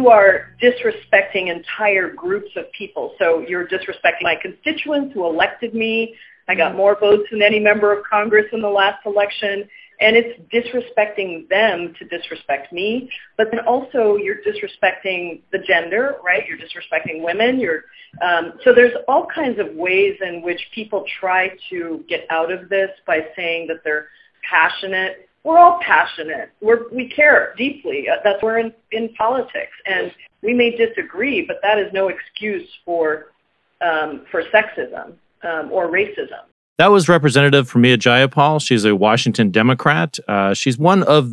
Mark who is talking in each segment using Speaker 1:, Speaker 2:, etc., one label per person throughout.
Speaker 1: You are disrespecting entire groups of people. So you're disrespecting my constituents who elected me. I got more votes than any member of Congress in the last election. And it's disrespecting them to disrespect me. But then also you're disrespecting the gender, right? You're disrespecting women. You're, um, so there's all kinds of ways in which people try to get out of this by saying that they're passionate we're all passionate. We're, we care deeply. Uh, that's we're in, in politics, and we may disagree, but that is no excuse for um, for sexism um, or racism.
Speaker 2: That was Representative Pramila Jayapal. She's a Washington Democrat. Uh, she's one of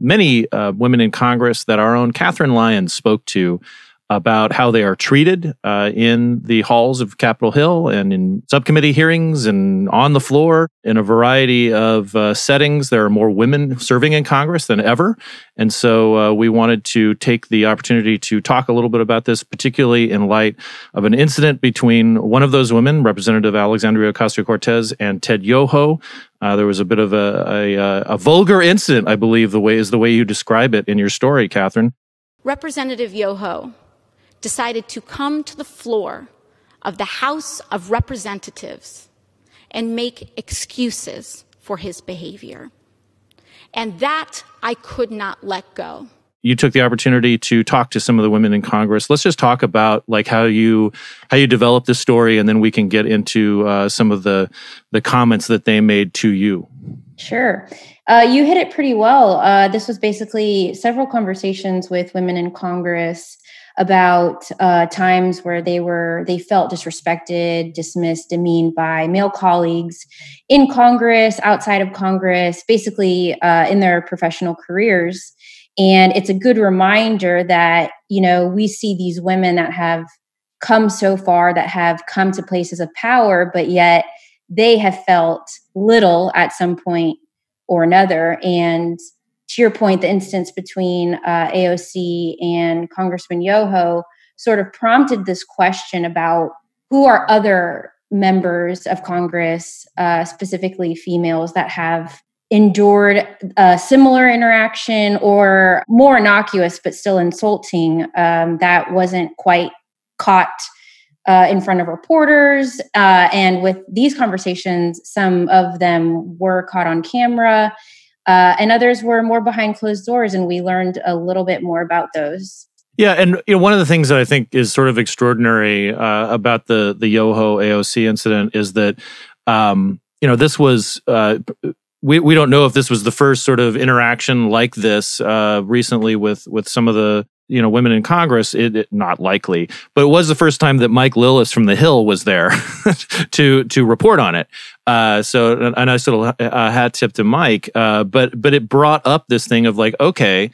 Speaker 2: many uh, women in Congress that our own Kathryn Lyons spoke to about how they are treated uh, in the halls of Capitol Hill and in subcommittee hearings and on the floor in a variety of uh, settings. There are more women serving in Congress than ever. And so uh, we wanted to take the opportunity to talk a little bit about this, particularly in light of an incident between one of those women, Representative Alexandria Ocasio Cortez, and Ted Yoho. Uh, there was a bit of a, a, uh, a vulgar incident, I believe, the way is the way you describe it in your story, Kathryn.
Speaker 3: Representative Yoho decided to come to the floor of the House of Representatives and make excuses for his behavior. And that I could not let go.
Speaker 2: You took the opportunity to talk to some of the women in Congress. Let's just talk about like how you how you developed this story, and then we can get into uh, some of the the comments that they made to you.
Speaker 4: Sure. Uh, you hit it pretty well. Uh, this was basically several conversations with women in Congress about uh, times where they were they felt disrespected, dismissed, demeaned by male colleagues in Congress, outside of Congress, basically uh, in their professional careers. And it's a good reminder that you know we see these women that have come so far, that have come to places of power, but yet they have felt little at some point or another, and to your point, the instance between uh, AOC and Congressman Yoho sort of prompted this question about who are other members of Congress, uh, specifically females, that have endured a similar interaction or more innocuous but still insulting um, that wasn't quite caught uh, in front of reporters. Uh, and with these conversations, some of them were caught on camera uh, and others were more behind closed doors, and we learned a little bit more about those.
Speaker 2: Yeah, and you know, one of the things that I think is sort of extraordinary uh, about the the Yoho AOC incident is that um, you know this was uh, we we don't know if this was the first sort of interaction like this uh, recently with with some of the you know women in Congress, it, it, not likely, but it was the first time that Mike Lillis from the Hill was there to to report on it. Uh, so a nice little uh, hat tip to Mike. Uh, but but it brought up this thing of like, okay,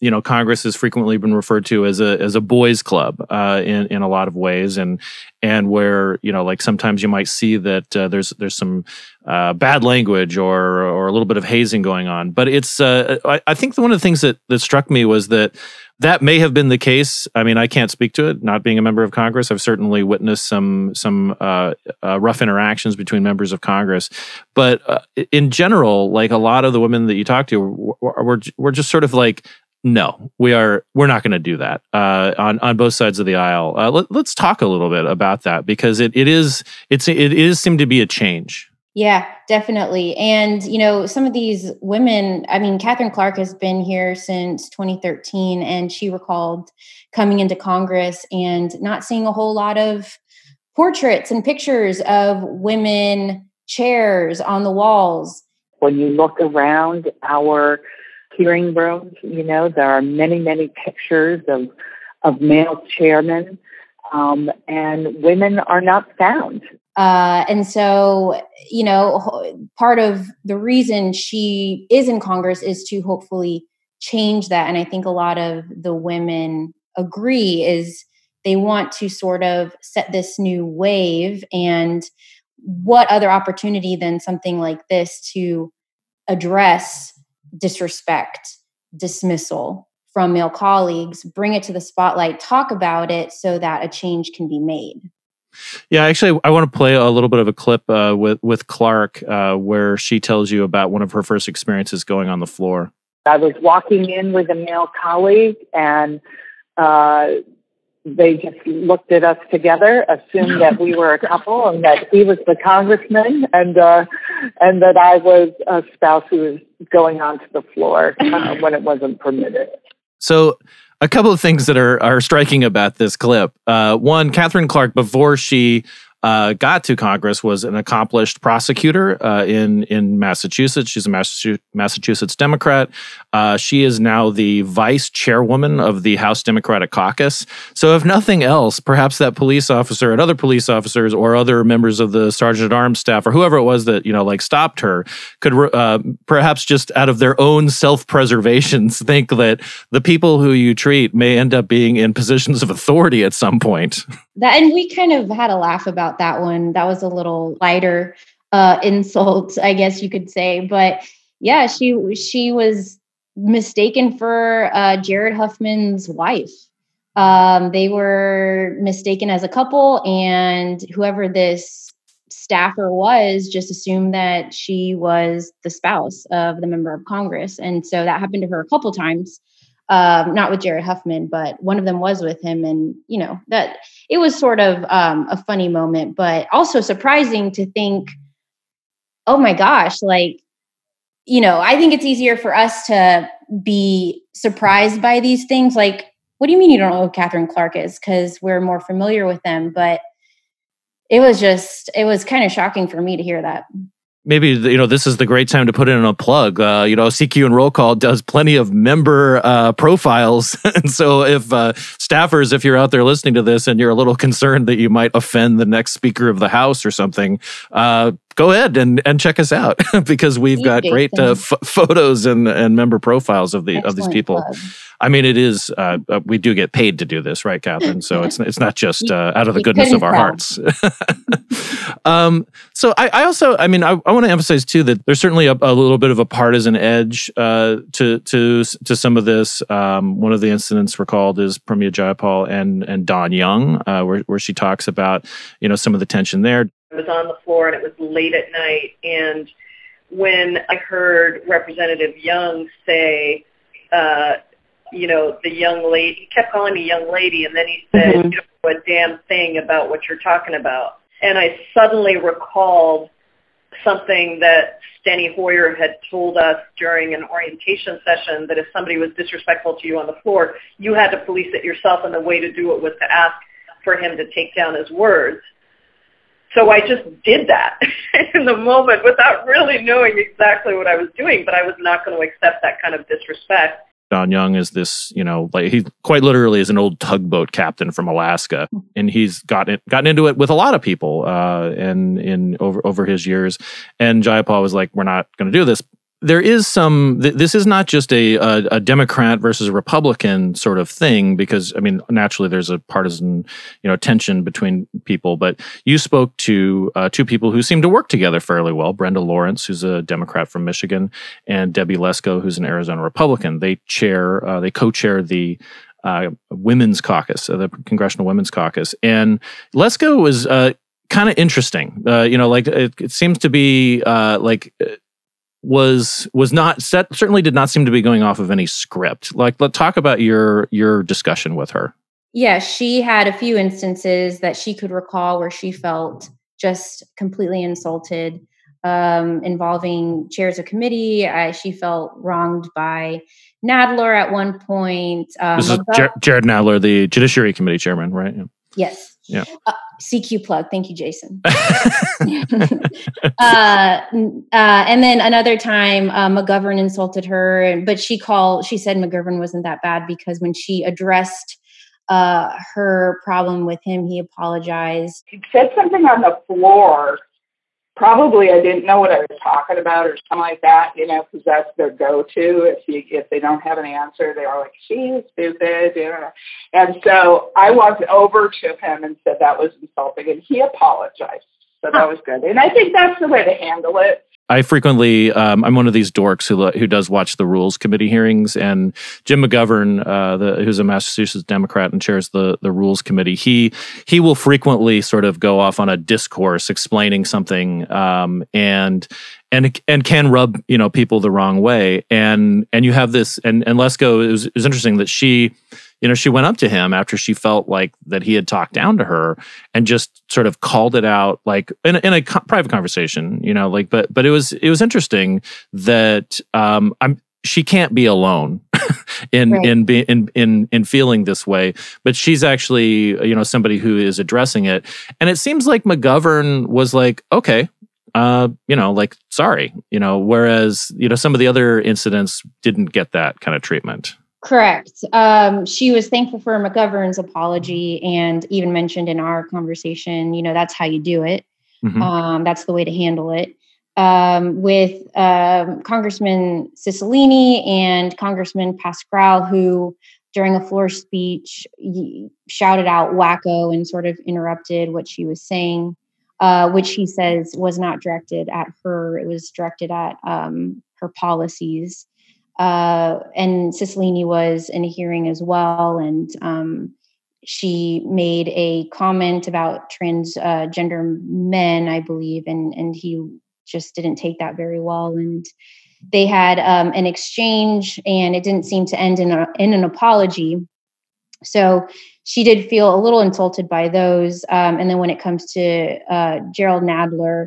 Speaker 2: you know, Congress has frequently been referred to as a as a boys' club uh, in in a lot of ways, and and where you know, like sometimes you might see that uh, there's there's some uh, bad language or or a little bit of hazing going on. But it's uh, I, I think one of the things that that struck me was that that may have been the case. I mean, I can't speak to it. Not being a member of Congress, I've certainly witnessed some some uh, uh, rough interactions between members of Congress. But uh, in general, like a lot of the women that you talk to, were were just sort of like, no, we are we're not going to do that uh, on on both sides of the aisle. Uh, let, us talk a little bit about that because it it is it's it is seemed to be a change.
Speaker 4: Yeah, definitely. And, you know, some of these women, I mean, Katherine Clark has been here since 2013, and she recalled coming into Congress and not seeing a whole lot of portraits and pictures of women chairs on the walls.
Speaker 5: When you look around our hearing rooms, you know, there are many, many pictures of, of male chairmen, um, and women are not found.
Speaker 4: Uh, and so, you know, part of the reason she is in Congress is to hopefully change that. And I think a lot of the women agree is they want to sort of set this new wave and what other opportunity than something like this to address disrespect dismissal from male colleagues bring it to the spotlight talk about it so that a change can be made
Speaker 2: yeah, actually, I want to play a little bit of a clip uh, with with Clark uh, where she tells you about one of her first experiences going on the floor.
Speaker 5: I was walking in with a male colleague, and uh, they just looked at us together, assumed that we were a couple, and that he was the congressman, and uh, and that I was a spouse who was going onto the floor uh, when it wasn't permitted.
Speaker 2: So a couple of things that are are striking about this clip. Uh, one, Katherine Clark, before she uh, got to Congress was an accomplished prosecutor uh, in in Massachusetts. She's a Massachusetts Democrat. Uh, she is now the vice chairwoman of the House Democratic Caucus. So, if nothing else, perhaps that police officer and other police officers or other members of the sergeant at arms staff or whoever it was that you know like stopped her could uh, perhaps just out of their own self preservations think that the people who you treat may end up being in positions of authority at some point.
Speaker 4: That and we kind of had a laugh about that one. That was a little lighter uh, insult, I guess you could say. But yeah, she she was mistaken for uh, Jared Huffman's wife. Um, they were mistaken as a couple, and whoever this staffer was just assumed that she was the spouse of the member of Congress, and so that happened to her a couple times um, not with Jared Huffman, but one of them was with him. And, you know, that it was sort of um, a funny moment, but also surprising to think, oh my gosh, like, you know, I think it's easier for us to be surprised by these things. Like, what do you mean you don't know who Katherine Clark is? Because we're more familiar with them. But it was just, it was kind of shocking for me to hear that
Speaker 2: maybe you know this is the great time to put in a plug. Uh, you know, CQ and Roll Call does plenty of member uh, profiles, and so if uh, staffers, if you're out there listening to this and you're a little concerned that you might offend the next Speaker of the House or something, uh, go ahead and, and check us out because we've got great uh, f- photos and, and member profiles of the Excellent of these people. Club. I mean, it is. Uh, uh, we do get paid to do this, right, Kathryn? So it's it's not just uh, out of the goodness of our tell. hearts. um, so I, I, also, I mean, I, I want to emphasize too that there's certainly a, a, little bit of a partisan edge uh, to to to some of this. Um, one of the incidents recalled is Pramila Jayapal and and Don Young, uh, where where she talks about you know some of the tension there.
Speaker 1: I was on the floor and it was late at night, and when I heard Representative Young say. Uh, you know, the young lady, he kept calling me young lady, and then he said, mm-hmm. you know a damn thing about what you're talking about. And I suddenly recalled something that Steny Hoyer had told us during an orientation session that if somebody was disrespectful to you on the floor, you had to police it yourself, and the way to do it was to ask for him to take down his words. So I just did that in the moment without really knowing exactly what I was doing, but I was not going to accept that kind of disrespect.
Speaker 2: Don Young is this, you know, like he quite literally is an old tugboat captain from Alaska, and he's gotten gotten into it with a lot of people, uh, and in over over his years. And Jayapal was like, "We're not going to do this," there is some th- this is not just a, a, a democrat versus a republican sort of thing because i mean naturally there's a partisan you know tension between people but you spoke to uh, two people who seem to work together fairly well brenda lawrence who's a democrat from michigan and debbie lesko who's an arizona republican they chair uh, they co-chair the uh, women's caucus, uh, the Congressional Women's Caucus, and Lesko was uh, kind of interesting. Uh, you know, like it, it seems to be like was was not set certainly did not seem to be going off of any script. Like let's talk about your your discussion with her.
Speaker 4: Yeah she had a few instances that she could recall where she felt just completely insulted um, involving chairs of committee. She felt wronged by nadler at one point
Speaker 2: um, this is Jer- jared nadler the judiciary committee chairman right?
Speaker 4: Yeah. yes. Yeah. Uh, CQ plug. Thank you, Jason. uh, uh, and then another time, uh, McGovern insulted her, but she called. She said McGovern wasn't that bad because when she addressed uh, her problem with him, he apologized.
Speaker 5: He said something on the floor
Speaker 6: probably I didn't know what I was talking about or something like that, you know, because that's their go-to. If you if they don't have an answer, they are like, "She's stupid," you know. And so I walked over to him and said that was insulting, and he apologized. So that was good. And I think that's the way to handle it.
Speaker 2: I frequently, um, I'm one of these dorks who who does watch the Rules Committee hearings, and Jim McGovern, uh, the, who's a Massachusetts Democrat and chairs the the Rules Committee, he he will frequently sort of go off on a discourse explaining something, um, and and and can rub you know people the wrong way, and and you have this, and and Lesko, it was, it was interesting that she you know, she went up to him after she felt like that he had talked down to her and just sort of called it out, like in a, in a co- private conversation, you know, like, but, but it was, it was interesting that, um, I'm, she can't be alone in right. in be, in in in feeling this way but she's actually you know somebody who is addressing it and it seems like McGovern was like okay uh you know like sorry you know whereas you know some of the other incidents didn't get that kind of treatment
Speaker 4: Correct. Um, she was thankful for McGovern's apology and even mentioned in our conversation, you know, that's how you do it. Mm-hmm. Um, that's the way to handle it. Um, with um, Congressman Cicilline and Congressman Pascrell, who during a floor speech shouted out wacko and sort of interrupted what she was saying, uh, which he says was not directed at her, it was directed at um, her policies uh, and Cicilline was in a hearing as well, and um, she made a comment about transgender uh, men, I believe, and and he just didn't take that very well, and they had um, an exchange, and it didn't seem to end in a, in an apology. So she did feel a little insulted by those, um, and then when it comes to uh, Jerrold Nadler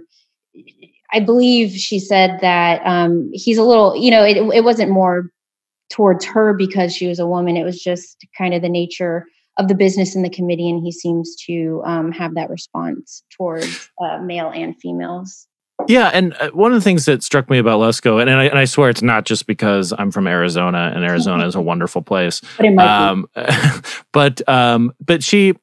Speaker 4: I believe she said that um, he's a little, you know, it, it wasn't more towards her because she was a woman. It was just kind of the nature of the business in the committee, and he seems to um, have that response towards uh, male and females.
Speaker 2: Yeah, and uh, one of the things that struck me about Lesko, and, and, I, and I swear it's not just because I'm from Arizona, and Arizona is a wonderful place.
Speaker 4: But it might um,
Speaker 2: but um, but she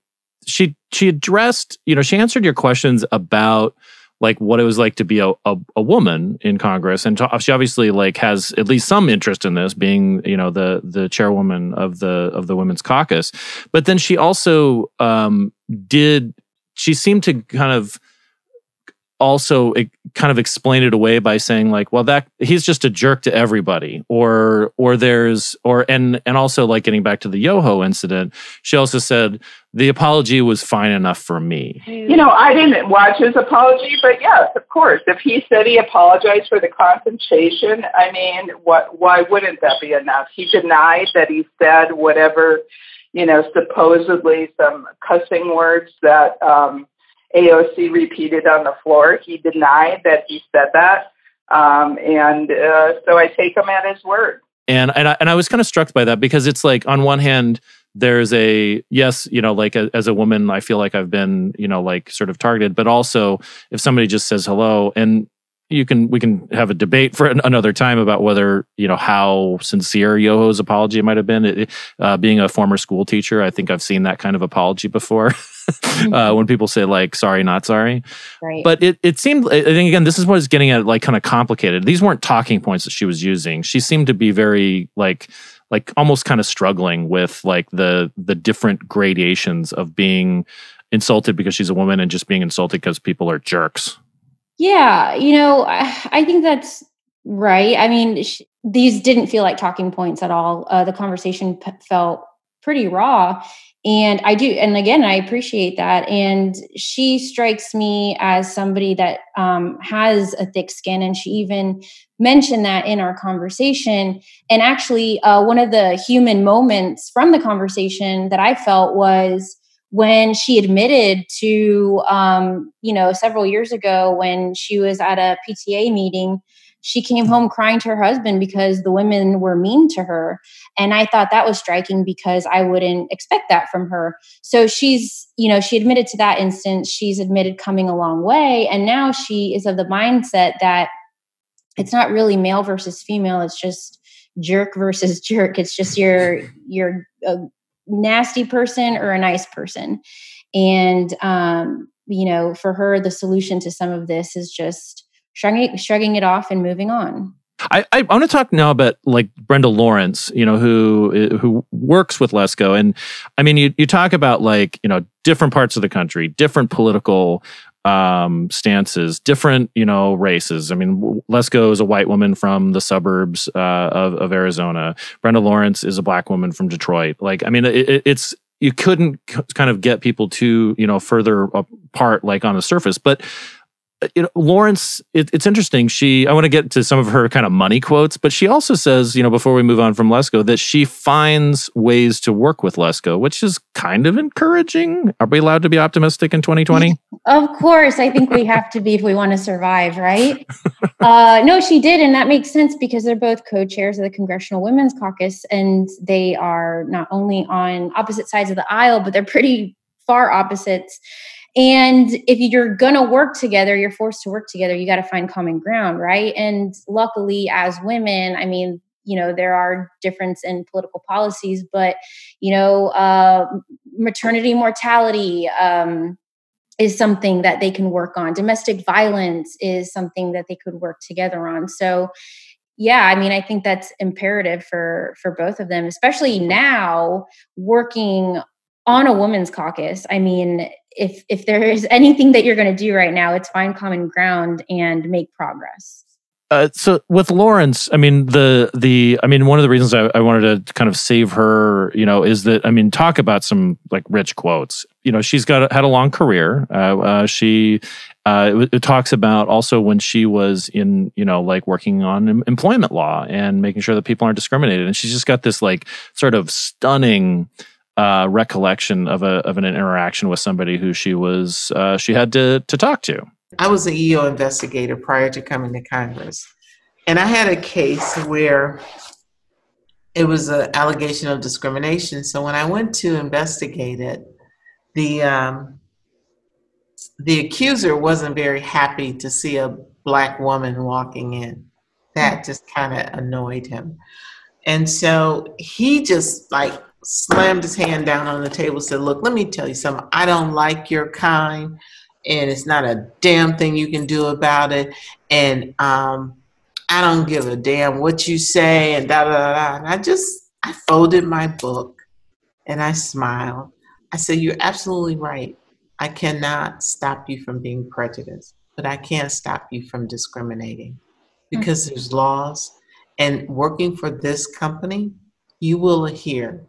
Speaker 2: she she addressed, you know, she answered your questions about like what it was like to be a, a, a woman in Congress, and she obviously like has at least some interest in this, being you know the the chairwoman of the of the Women's Caucus. But then she also um, did. She seemed to kind of also it kind of explain it away by saying like well that he's just a jerk to everybody or or there's or and and also like getting back to the yoho incident she also said the apology was fine enough for me.
Speaker 6: You know i didn't watch his apology but yes of course if he said he apologized for the confrontation i mean what why wouldn't that be enough? He denied that he said whatever you know supposedly some cussing words that um AOC repeated on the floor. He denied that he said that. Um, and uh, so I take him at his word.
Speaker 2: And and I, and I was kind of struck by that because it's like on one hand there's a yes you know like a, as a woman I feel like I've been you know like sort of targeted but also if somebody just says hello and you can we can have a debate for another time about whether you know how sincere Yoho's apology might have been. It, uh, being a former school teacher, I think I've seen that kind of apology before. uh, when people say like "sorry, not sorry,"
Speaker 4: right.
Speaker 2: but it it seemed. I think again, this is what is getting at like kind of complicated. These weren't talking points that she was using. She seemed to be very like like almost kind of struggling with like the the different gradations of being insulted because she's a woman and just being insulted because people are jerks.
Speaker 4: Yeah, you know, I, think that's right. I mean, sh- these didn't feel like talking points at all. Uh, the conversation p- felt pretty raw. And I do, and again, I appreciate that. And she strikes me as somebody that um, has a thick skin. And she even mentioned that in our conversation. And actually, uh, one of the human moments from the conversation that I felt was when she admitted to, um, you know, several years ago when she was at a PTA meeting, she came home crying to her husband because the women were mean to her. And I thought that was striking because I wouldn't expect that from her. So she's, you know, she admitted to that instance. She's admitted coming a long way. And now she is of the mindset that it's not really male versus female. It's just jerk versus jerk. It's just your, your, uh, nasty person or a nice person. And um, you know, for her, the solution to some of this is just shrugging, shrugging it off and moving on.
Speaker 2: I, I want to talk now about like Brenda Lawrence, you know, who who works with Lesko, and I mean, you you talk about like you know different parts of the country, different political um, stances, different you know races. I mean, Lesko is a white woman from the suburbs uh, of of Arizona. Brenda Lawrence is a black woman from Detroit. Like, I mean, it, it's you couldn't kind of get people to you know further apart like on the surface, but you know, Lawrence, it, it's interesting. She, I want to get to some of her kind of money quotes, but she also says, you know, before we move on from Lesko, that she finds ways to work with Lesko, which is kind of encouraging. Are we allowed to be optimistic in 2020?
Speaker 4: Of course. I think we have to be if we want to survive, right? uh, no, she did. And that makes sense because they're both co chairs of the Congressional Women's Caucus, and they are not only on opposite sides of the aisle, but they're pretty far opposites and if you're going to work together, you're forced to work together, you got to find common ground, right? And luckily, as women, I mean, you know, there are difference in political policies, but, you know, uh, maternity mortality, um, is something that they can work on. Domestic violence is something that they could work together on. So, yeah, I mean, I think that's imperative for for both of them, especially now working on a women's caucus. I mean, if if there is anything that you're going to do right now, it's find common ground and make progress.
Speaker 2: Uh, so with Lawrence, I mean the the I mean one of the reasons I, I, wanted to kind of save her, you know, is that I mean talk about some like rich quotes. You know, she's got had a long career. Uh, uh, she uh, it, it, talks about also when she was in you know like working on employment law and making sure that people aren't discriminated, and she's just got this like sort of stunning uh, recollection of a of an interaction with somebody who she was uh, she had to to talk to.
Speaker 7: I was an EO investigator prior to coming to Congress, and I had a case where it was an allegation of discrimination. So when I went to investigate it, the um, the accuser wasn't very happy to see a black woman walking in. That just kind of annoyed him. And so he just like slammed his hand down on the table, said, Look, let me tell you something. I don't like your kind, and it's not a damn thing you can do about it. And um, I don't give a damn what you say, and da da da. And I just, I folded my book and I smiled. I said, You're absolutely right. I cannot stop you from being prejudiced, but I can't stop you from discriminating because mm-hmm. there's laws. And working for this company, you will adhere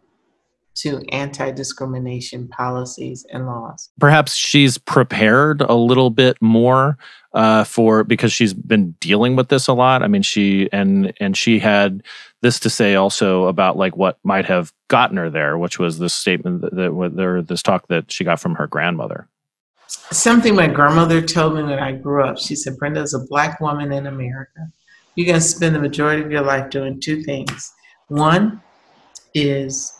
Speaker 7: to anti discrimination policies and laws.
Speaker 2: Perhaps she's prepared a little bit more uh, for because she's been dealing with this a lot. I mean, she and and she had this to say also about like what might have gotten her there, which was this statement that, that there this talk that she got from her grandmother.
Speaker 7: Something my grandmother told me when I grew up. She said, "Brenda is a black woman in America. You're going to spend the majority of your life doing two things. One is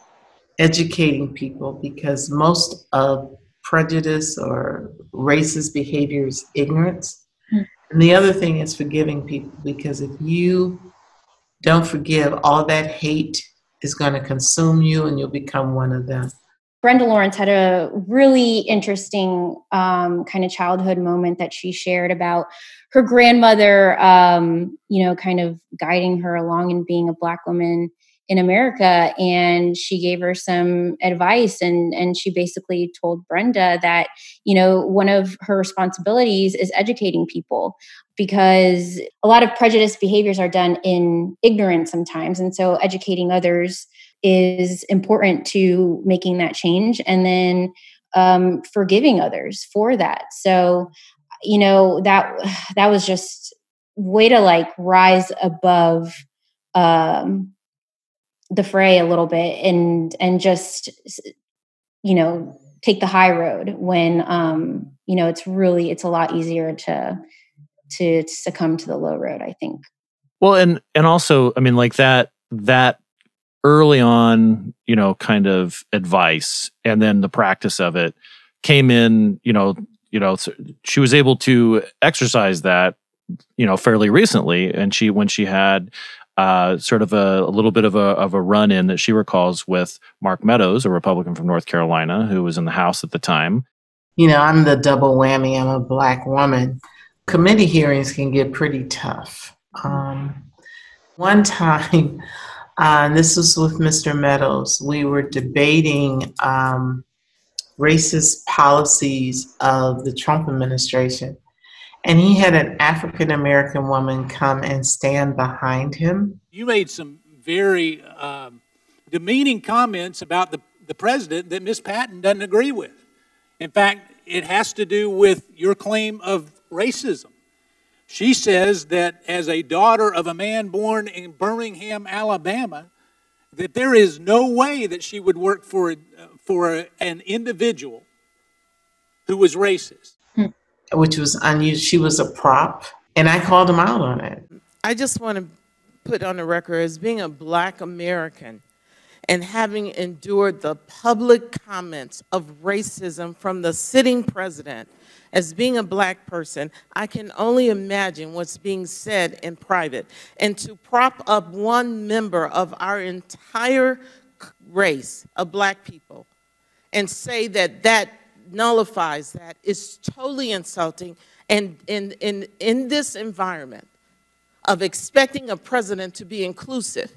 Speaker 7: educating people because most of prejudice or racist behavior is ignorance. Mm-hmm. And the other thing is forgiving people because if you don't forgive, all that hate is going to consume you and you'll become one of them.
Speaker 4: Brenda Lawrence had a really interesting um, kind of childhood moment that she shared about her grandmother, um, you know, kind of guiding her along and being a Black woman in America and she gave her some advice and and she basically told Brenda that you know one of her responsibilities is educating people because a lot of prejudiced behaviors are done in ignorance sometimes and so educating others is important to making that change and then um, forgiving others for that. So you know that that was just way to like rise above um, the fray a little bit and and just you know take the high road when um you know it's really it's a lot easier to to, to succumb to the low road i think.
Speaker 2: Well and and also i mean like that that early on you know kind of advice and then the practice of it came in you know you know she was able to exercise that you know fairly recently and she when she had uh, sort of a, a, little bit of a, of a run in that she recalls with Mark Meadows, a Republican from North Carolina who was in the House at the time.
Speaker 7: you know, I'm the double whammy. I'm a black woman. Committee hearings can get pretty tough. Um, one time, uh, this was with Mr. Meadows, we were debating um, racist policies of the Trump administration. And he had an African American woman come and stand behind him.
Speaker 8: You made some very um, demeaning comments about the, the president that Miss Patton doesn't agree with. In fact, it has to do with your claim of racism. She says that as a daughter of a man born in Birmingham, Alabama, that there is no way that she would work for, a, for an individual who was racist.
Speaker 7: Which was unusual. She was a prop, and I called him out on it.
Speaker 9: I just want to put on the record as being a black American and having endured the public comments of racism from the sitting president, as being a black person, I can only imagine what's being said in private. And to prop up one member of our entire race of black people and say that that nullifies that is totally insulting. And in, in, in this environment of expecting a president to be inclusive,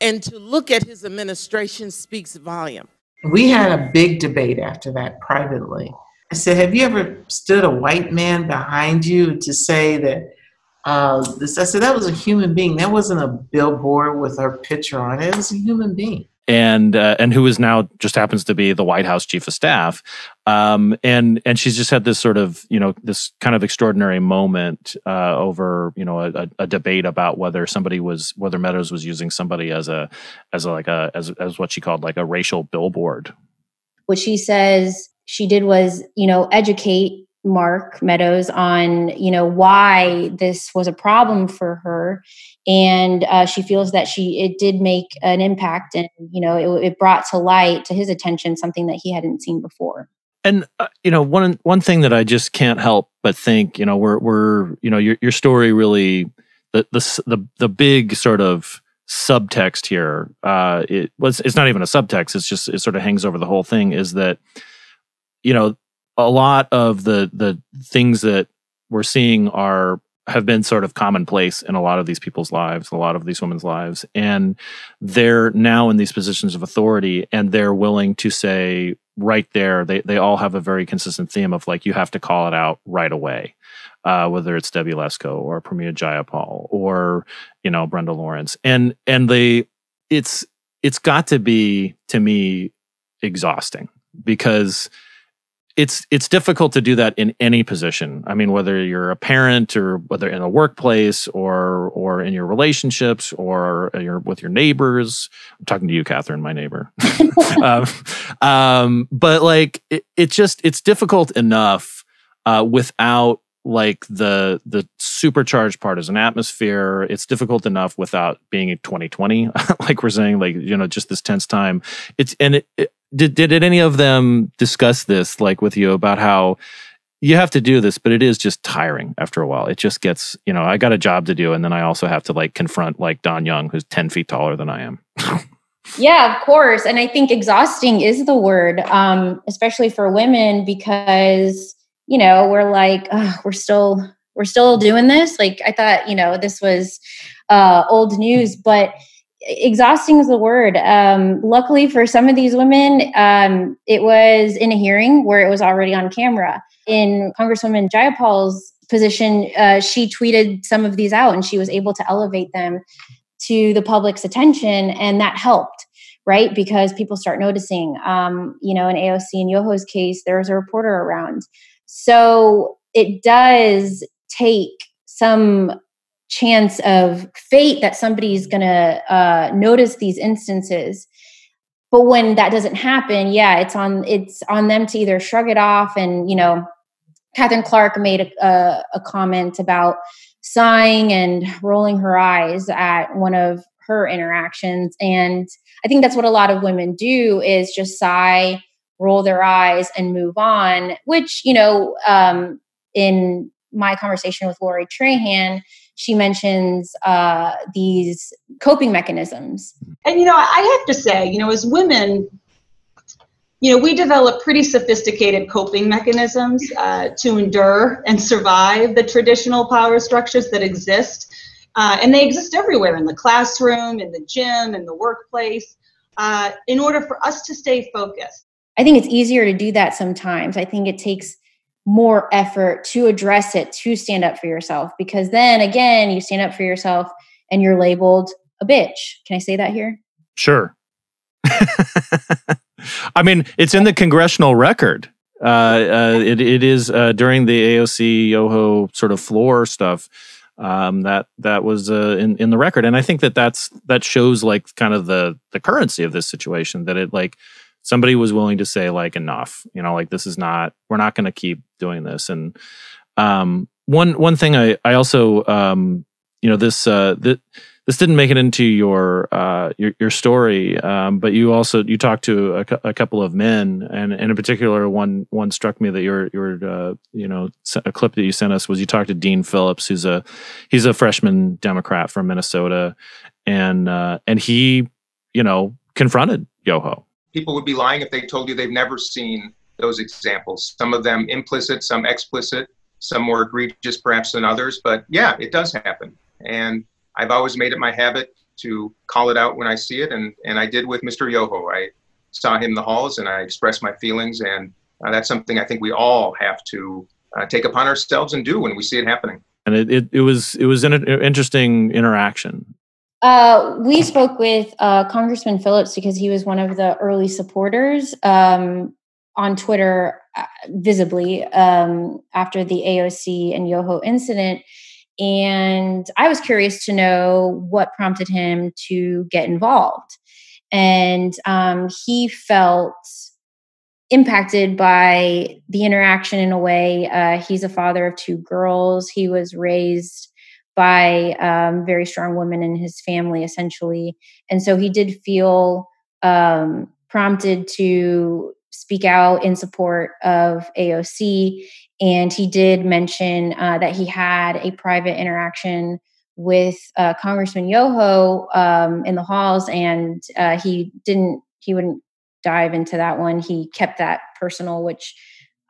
Speaker 9: and to look at his administration speaks volume.
Speaker 7: We had a big debate after that privately. I said, Have you ever stood a white man behind you to say that uh, this? I said, That was a human being. That wasn't a billboard with her picture on it. It was a human being
Speaker 2: and uh, and who is now just happens to be the White House chief of staff, um, and and she's just had this sort of you know this kind of extraordinary moment uh, over you know a, a, debate about whether somebody was whether Meadows was using somebody as a as a, like a as as what she called like a racial billboard.
Speaker 4: What she says she did was you know educate Mark Meadows on you know why this was a problem for her, and uh, she feels that she it did make an impact, and you know it, it brought to light to his attention something that he hadn't seen before.
Speaker 2: And uh, you know one one thing that I just can't help but think you know we're we're you know your your story really the the the the big sort of subtext here uh it was it's not even a subtext it's just it sort of hangs over the whole thing is that you know a lot of the the things that we're seeing are have been sort of commonplace in a lot of these people's lives, a lot of these women's lives, and they're now in these positions of authority, and they're willing to say right there. They they all have a very consistent theme of like you have to call it out right away, uh, whether it's Debbie Lesko or Pramila Jayapal or you know Brenda Lawrence, and and they it's it's got to be to me exhausting because it's it's difficult to do that in any position. I mean, whether you're a parent or whether in a workplace or or in your relationships or you're with your neighbors. I'm talking to you, Kathryn, my neighbor. um, um, but like, it, it just it's difficult enough uh, without like the the supercharged partisan atmosphere it's difficult enough without being in 2020 like we're saying like you know just this tense time it's and it, it, did did any of them discuss this like with you about how you have to do this but it is just tiring after a while. It just gets you know i got a job to do and then i also have to like confront like don young who's 10 feet taller than i am.
Speaker 4: Yeah of course. And i think exhausting is the word um, especially for women because you know we're like we're still we're still doing this? Like i thought you know this was uh, old news but exhausting is the word. Um, luckily for some of these women, um, it was in a hearing where it was already on camera. In Congresswoman Jayapal's position, uh, she tweeted some of these out and she was able to elevate them to the public's attention, and that helped. Right, because people start noticing. Um, you know, in AOC and Yoho's case, there was a reporter around, so it does take some chance of fate that somebody's going to uh, notice these instances. But when that doesn't happen yeah it's on it's on them to either shrug it off and you know Katherine clark made a, a, a comment about sighing and rolling her eyes at one of her interactions. And i think that's what a lot of women do is just sigh roll their eyes and move on which you know um, in my conversation with lori trahan she mentions uh, these coping mechanisms.
Speaker 10: And, you know, I have to say, you know, as women, you know, we develop pretty sophisticated coping mechanisms uh, to endure and survive the traditional power structures that exist. Uh, and they exist everywhere in the classroom, in the gym, in the workplace, uh, in order for us to stay focused.
Speaker 4: I think it's easier to do that sometimes. I think it takes more effort to address it, to stand up for yourself, because then again, you stand up for yourself and you're labeled a bitch. Can I say that here?
Speaker 2: Sure. I mean, it's in the congressional record. Uh, uh, it, it is uh, during the AOC Yoho sort of floor stuff um, that that was uh, in in the record, and I think that that's that shows like kind of the the currency of this situation. That it like somebody was willing to say like enough, you know, like this is not we're not going to keep doing this. And um, one one thing I I also um, you know this uh, this didn't make it into your uh, your, your story, um, but you also you talked to a, a, couple of men, and, and in particular, one one struck me that your your uh, you know a clip that you sent us was you talked to Dean Phillips, who's a he's a freshman Democrat from Minnesota, and uh, and he you know confronted Yoho.
Speaker 11: People would be lying if they told you they've never seen those examples. Some of them implicit, some explicit, some more egregious perhaps than others. But yeah, it does happen, and I've always made it my habit to call it out when I see it, and, and I did with Mr. Yoho. I saw him in the halls and I expressed my feelings, and uh, that's something I think we all have to uh, take upon ourselves and do when we see it happening.
Speaker 2: And it, it, it was it was an interesting interaction.
Speaker 4: Uh, we spoke with uh, Congressman Phillips because he was one of the early supporters um, on Twitter, uh, visibly um, after the AOC and Yoho incident and I was curious to know what prompted him to get involved. And um, he felt impacted by the interaction in a way. Uh, he's a father of two girls. He was raised by um, very strong women in his family, essentially. And so he did feel um, prompted to speak out in support of AOC. And he did mention uh, that he had a private interaction with uh, Congressman Yoho um, in the halls, and uh, he didn't, he wouldn't dive into that one. He kept that personal, which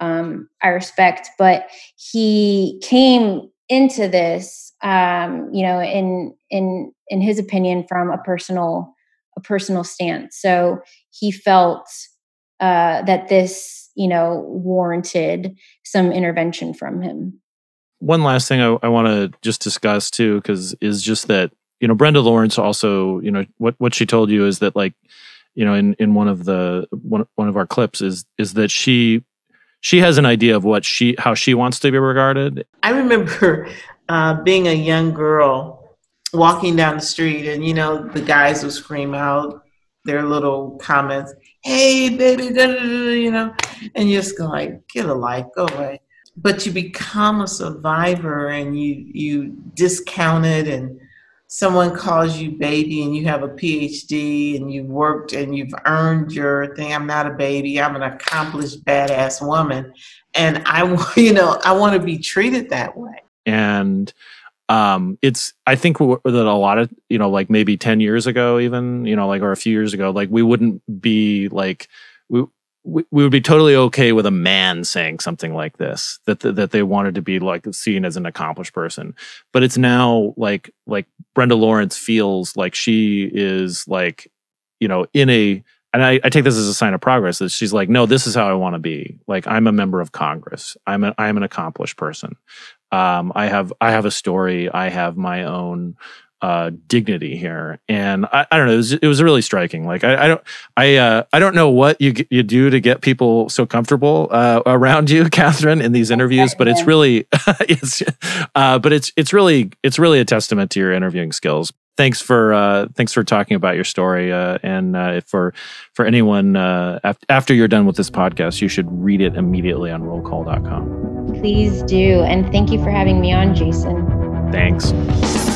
Speaker 4: um, I respect. But he came into this, um, you know, in in in his opinion, from a personal a personal stance. So he felt uh, that this, you know, warranted some intervention from him.
Speaker 2: One last thing I, I want to just discuss too, because is just that you know Brenda Lawrence also, you know, what what she told you is that like, you know, in in one of the one one of our clips is is that she she has an idea of what she how she wants to be regarded.
Speaker 7: I remember uh, being a young girl walking down the street, and you know the guys would scream out their little comments hey, baby, da, da, da, you know, and you just go like, get a life, go away. But you become a survivor and you you discount it and someone calls you baby and you have a PhD and you've worked and you've earned your thing. I'm not a baby. I'm an accomplished badass woman. And I, you know, I want to be treated that way.
Speaker 2: And um it's i think that a lot of you know like maybe 10 years ago even you know like or a few years ago like we wouldn't be like we we, would be totally okay with a man saying something like this that that they wanted to be like seen as an accomplished person. But it's now like like brenda lawrence feels like she is like you know in a and I, I, take this as a sign of progress that she's like no this is how i want to be. Like i'm a member of congress. I'm a, i'm an accomplished person um, I have I have a story. I have my own uh, dignity here, and I, I don't know. It was, it was, really striking. Like I, I don't I uh, I don't know what you you do to get people so comfortable uh, around you, Kathryn, in these interviews, but it's really it's uh, but it's it's really it's really a testament to your interviewing skills thanks for uh, thanks for talking about your story. Uh, and uh, for for anyone uh, after you're done with this podcast, you should read it immediately on rollcall.com.
Speaker 4: Please do, and thank you for having me on, Jason.
Speaker 2: Thanks.